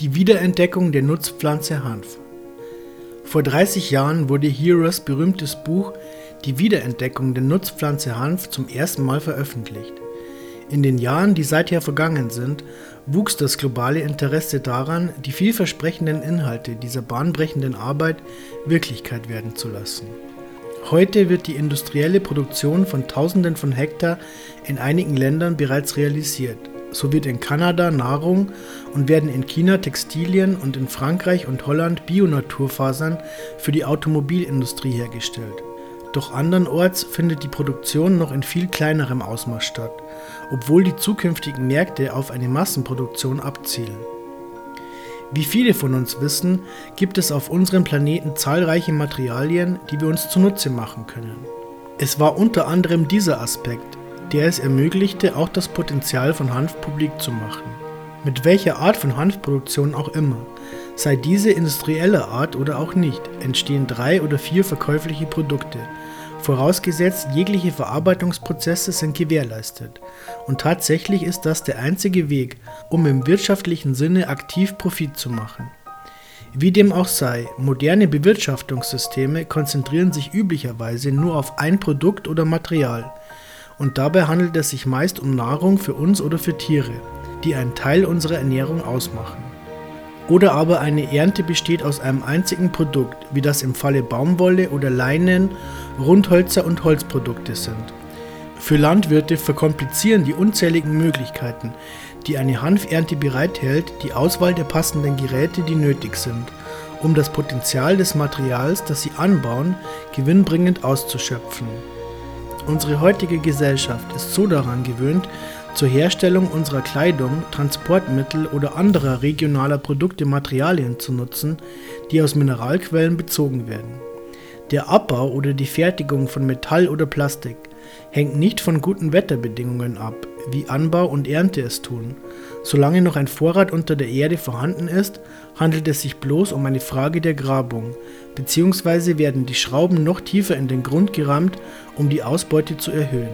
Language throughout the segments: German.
Die Wiederentdeckung der Nutzpflanze Hanf. Vor 30 Jahren wurde Heroes berühmtes Buch Die Wiederentdeckung der Nutzpflanze Hanf zum ersten Mal veröffentlicht. In den Jahren, die seither vergangen sind, wuchs das globale Interesse daran, die vielversprechenden Inhalte dieser bahnbrechenden Arbeit Wirklichkeit werden zu lassen. Heute wird die industrielle Produktion von Tausenden von Hektar in einigen Ländern bereits realisiert so wird in Kanada Nahrung und werden in China Textilien und in Frankreich und Holland Bionaturfasern für die Automobilindustrie hergestellt. Doch andernorts findet die Produktion noch in viel kleinerem Ausmaß statt, obwohl die zukünftigen Märkte auf eine Massenproduktion abzielen. Wie viele von uns wissen, gibt es auf unserem Planeten zahlreiche Materialien, die wir uns zunutze machen können. Es war unter anderem dieser Aspekt, der es ermöglichte, auch das Potenzial von Hanf publik zu machen. Mit welcher Art von Hanfproduktion auch immer, sei diese industrieller Art oder auch nicht, entstehen drei oder vier verkäufliche Produkte, vorausgesetzt jegliche Verarbeitungsprozesse sind gewährleistet. Und tatsächlich ist das der einzige Weg, um im wirtschaftlichen Sinne aktiv Profit zu machen. Wie dem auch sei, moderne Bewirtschaftungssysteme konzentrieren sich üblicherweise nur auf ein Produkt oder Material, und dabei handelt es sich meist um Nahrung für uns oder für Tiere, die einen Teil unserer Ernährung ausmachen. Oder aber eine Ernte besteht aus einem einzigen Produkt, wie das im Falle Baumwolle oder Leinen, Rundholzer und Holzprodukte sind. Für Landwirte verkomplizieren die unzähligen Möglichkeiten, die eine Hanfernte bereithält, die Auswahl der passenden Geräte, die nötig sind, um das Potenzial des Materials, das sie anbauen, gewinnbringend auszuschöpfen. Unsere heutige Gesellschaft ist so daran gewöhnt, zur Herstellung unserer Kleidung, Transportmittel oder anderer regionaler Produkte Materialien zu nutzen, die aus Mineralquellen bezogen werden. Der Abbau oder die Fertigung von Metall oder Plastik hängt nicht von guten Wetterbedingungen ab, wie Anbau und Ernte es tun. Solange noch ein Vorrat unter der Erde vorhanden ist, handelt es sich bloß um eine Frage der Grabung, beziehungsweise werden die Schrauben noch tiefer in den Grund gerammt, um die Ausbeute zu erhöhen.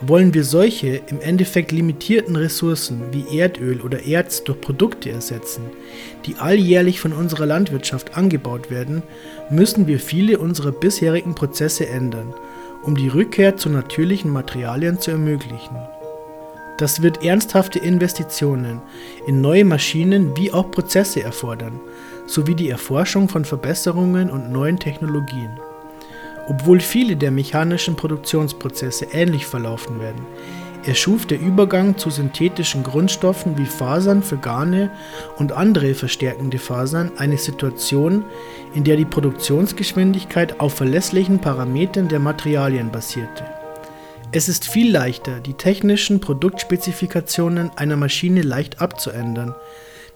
Wollen wir solche im Endeffekt limitierten Ressourcen wie Erdöl oder Erz durch Produkte ersetzen, die alljährlich von unserer Landwirtschaft angebaut werden, müssen wir viele unserer bisherigen Prozesse ändern, um die Rückkehr zu natürlichen Materialien zu ermöglichen. Das wird ernsthafte Investitionen in neue Maschinen wie auch Prozesse erfordern, sowie die Erforschung von Verbesserungen und neuen Technologien. Obwohl viele der mechanischen Produktionsprozesse ähnlich verlaufen werden, erschuf der Übergang zu synthetischen Grundstoffen wie Fasern für Garne und andere verstärkende Fasern eine Situation, in der die Produktionsgeschwindigkeit auf verlässlichen Parametern der Materialien basierte. Es ist viel leichter, die technischen Produktspezifikationen einer Maschine leicht abzuändern,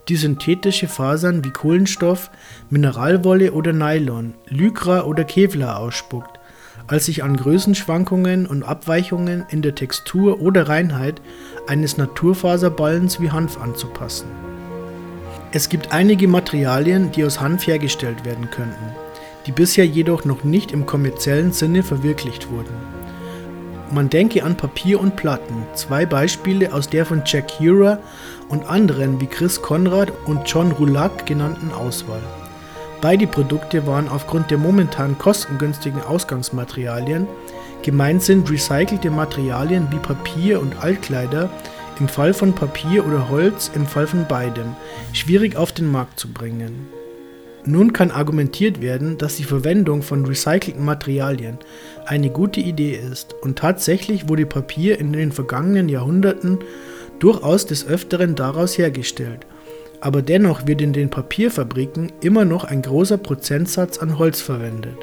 die synthetische Fasern wie Kohlenstoff, Mineralwolle oder Nylon, Lycra oder Kevlar ausspuckt, als sich an Größenschwankungen und Abweichungen in der Textur oder Reinheit eines Naturfaserballens wie Hanf anzupassen. Es gibt einige Materialien, die aus Hanf hergestellt werden könnten, die bisher jedoch noch nicht im kommerziellen Sinne verwirklicht wurden. Man denke an Papier und Platten, zwei Beispiele aus der von Jack Hura und anderen wie Chris Conrad und John Roulac genannten Auswahl. Beide Produkte waren aufgrund der momentan kostengünstigen Ausgangsmaterialien, gemeint sind recycelte Materialien wie Papier und Altkleider, im Fall von Papier oder Holz, im Fall von beidem, schwierig auf den Markt zu bringen. Nun kann argumentiert werden, dass die Verwendung von recycelten Materialien eine gute Idee ist und tatsächlich wurde Papier in den vergangenen Jahrhunderten durchaus des Öfteren daraus hergestellt, aber dennoch wird in den Papierfabriken immer noch ein großer Prozentsatz an Holz verwendet.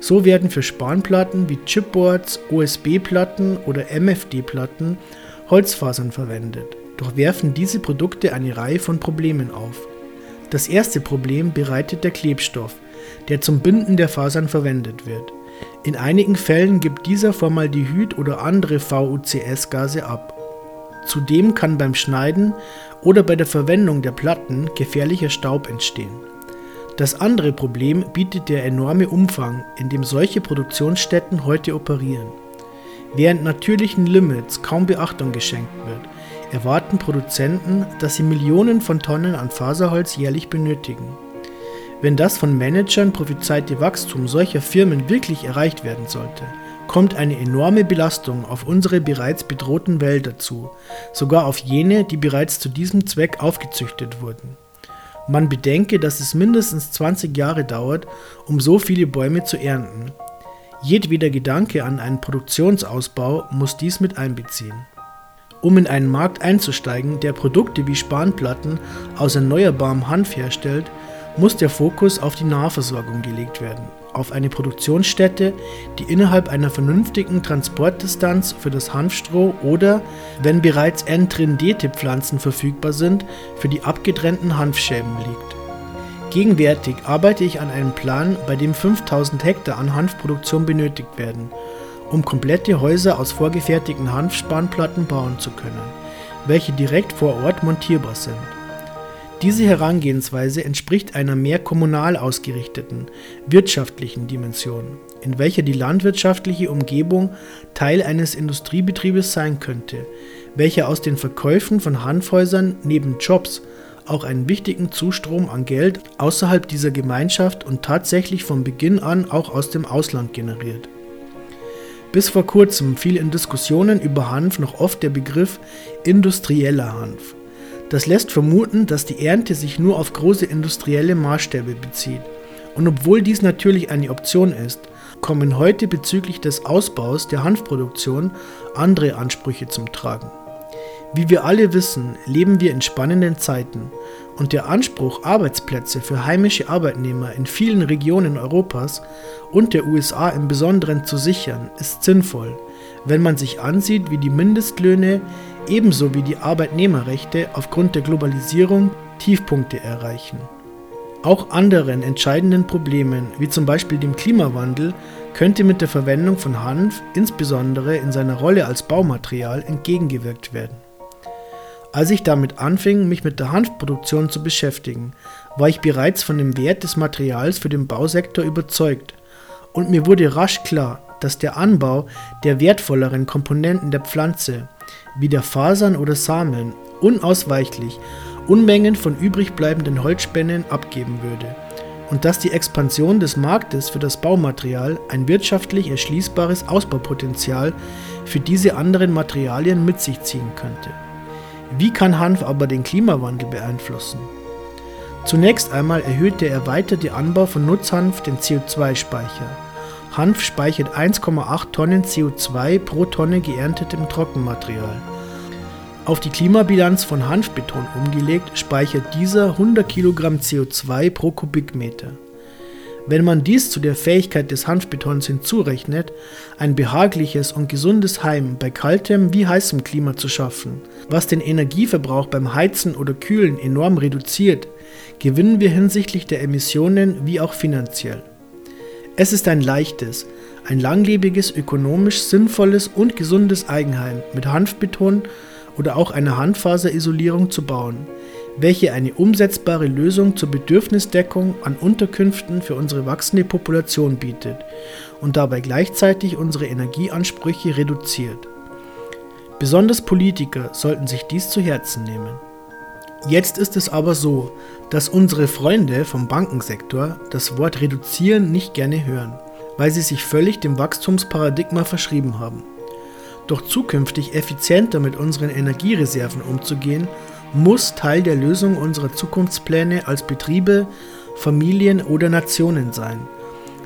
So werden für Spanplatten wie Chipboards, OSB-Platten oder MFD-Platten Holzfasern verwendet, doch werfen diese Produkte eine Reihe von Problemen auf. Das erste Problem bereitet der Klebstoff, der zum Binden der Fasern verwendet wird. In einigen Fällen gibt dieser Formaldehyd oder andere VUCS-Gase ab. Zudem kann beim Schneiden oder bei der Verwendung der Platten gefährlicher Staub entstehen. Das andere Problem bietet der enorme Umfang, in dem solche Produktionsstätten heute operieren. Während natürlichen Limits kaum Beachtung geschenkt wird, erwarten Produzenten, dass sie Millionen von Tonnen an Faserholz jährlich benötigen. Wenn das von Managern prophezeite Wachstum solcher Firmen wirklich erreicht werden sollte, kommt eine enorme Belastung auf unsere bereits bedrohten Wälder zu, sogar auf jene, die bereits zu diesem Zweck aufgezüchtet wurden. Man bedenke, dass es mindestens 20 Jahre dauert, um so viele Bäume zu ernten. Jedweder Gedanke an einen Produktionsausbau muss dies mit einbeziehen. Um in einen Markt einzusteigen, der Produkte wie Spanplatten aus erneuerbarem Hanf herstellt, muss der Fokus auf die Nahversorgung gelegt werden, auf eine Produktionsstätte, die innerhalb einer vernünftigen Transportdistanz für das Hanfstroh oder, wenn bereits entrindete Pflanzen verfügbar sind, für die abgetrennten Hanfschäben liegt. Gegenwärtig arbeite ich an einem Plan, bei dem 5000 Hektar an Hanfproduktion benötigt werden, um komplette Häuser aus vorgefertigten Hanfspanplatten bauen zu können, welche direkt vor Ort montierbar sind. Diese Herangehensweise entspricht einer mehr kommunal ausgerichteten, wirtschaftlichen Dimension, in welcher die landwirtschaftliche Umgebung Teil eines Industriebetriebes sein könnte, welcher aus den Verkäufen von Hanfhäusern neben Jobs auch einen wichtigen Zustrom an Geld außerhalb dieser Gemeinschaft und tatsächlich von Beginn an auch aus dem Ausland generiert. Bis vor kurzem fiel in Diskussionen über Hanf noch oft der Begriff industrieller Hanf. Das lässt vermuten, dass die Ernte sich nur auf große industrielle Maßstäbe bezieht. Und obwohl dies natürlich eine Option ist, kommen heute bezüglich des Ausbaus der Hanfproduktion andere Ansprüche zum Tragen. Wie wir alle wissen, leben wir in spannenden Zeiten und der Anspruch, Arbeitsplätze für heimische Arbeitnehmer in vielen Regionen Europas und der USA im Besonderen zu sichern, ist sinnvoll, wenn man sich ansieht, wie die Mindestlöhne ebenso wie die Arbeitnehmerrechte aufgrund der Globalisierung Tiefpunkte erreichen. Auch anderen entscheidenden Problemen, wie zum Beispiel dem Klimawandel, könnte mit der Verwendung von Hanf, insbesondere in seiner Rolle als Baumaterial, entgegengewirkt werden. Als ich damit anfing, mich mit der Hanfproduktion zu beschäftigen, war ich bereits von dem Wert des Materials für den Bausektor überzeugt und mir wurde rasch klar, dass der Anbau der wertvolleren Komponenten der Pflanze wie der Fasern oder Samen, unausweichlich Unmengen von übrig bleibenden Holzspännen abgeben würde und dass die Expansion des Marktes für das Baumaterial ein wirtschaftlich erschließbares Ausbaupotenzial für diese anderen Materialien mit sich ziehen könnte. Wie kann Hanf aber den Klimawandel beeinflussen? Zunächst einmal erhöht der erweiterte Anbau von Nutzhanf den CO2-Speicher. Hanf speichert 1,8 Tonnen CO2 pro Tonne geerntetem Trockenmaterial. Auf die Klimabilanz von Hanfbeton umgelegt speichert dieser 100 Kilogramm CO2 pro Kubikmeter. Wenn man dies zu der Fähigkeit des Hanfbetons hinzurechnet, ein behagliches und gesundes Heim bei kaltem wie heißem Klima zu schaffen, was den Energieverbrauch beim Heizen oder Kühlen enorm reduziert, gewinnen wir hinsichtlich der Emissionen wie auch finanziell. Es ist ein leichtes, ein langlebiges, ökonomisch sinnvolles und gesundes Eigenheim mit Hanfbeton oder auch einer Handfaserisolierung zu bauen, welche eine umsetzbare Lösung zur Bedürfnisdeckung an Unterkünften für unsere wachsende Population bietet und dabei gleichzeitig unsere Energieansprüche reduziert. Besonders Politiker sollten sich dies zu Herzen nehmen. Jetzt ist es aber so, dass unsere Freunde vom Bankensektor das Wort reduzieren nicht gerne hören, weil sie sich völlig dem Wachstumsparadigma verschrieben haben. Doch zukünftig effizienter mit unseren Energiereserven umzugehen, muss Teil der Lösung unserer Zukunftspläne als Betriebe, Familien oder Nationen sein.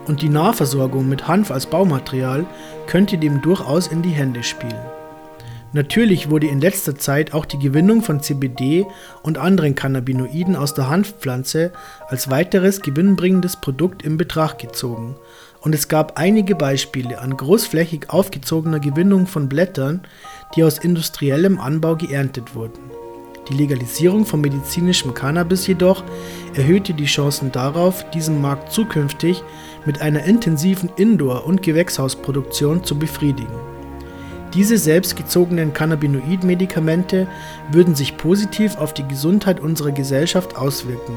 Und die Nahversorgung mit Hanf als Baumaterial könnte dem durchaus in die Hände spielen. Natürlich wurde in letzter Zeit auch die Gewinnung von CBD und anderen Cannabinoiden aus der Hanfpflanze als weiteres gewinnbringendes Produkt in Betracht gezogen, und es gab einige Beispiele an großflächig aufgezogener Gewinnung von Blättern, die aus industriellem Anbau geerntet wurden. Die Legalisierung von medizinischem Cannabis jedoch erhöhte die Chancen darauf, diesen Markt zukünftig mit einer intensiven Indoor- und Gewächshausproduktion zu befriedigen. Diese selbstgezogenen Cannabinoid-Medikamente würden sich positiv auf die Gesundheit unserer Gesellschaft auswirken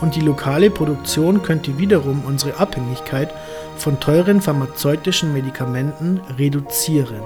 und die lokale Produktion könnte wiederum unsere Abhängigkeit von teuren pharmazeutischen Medikamenten reduzieren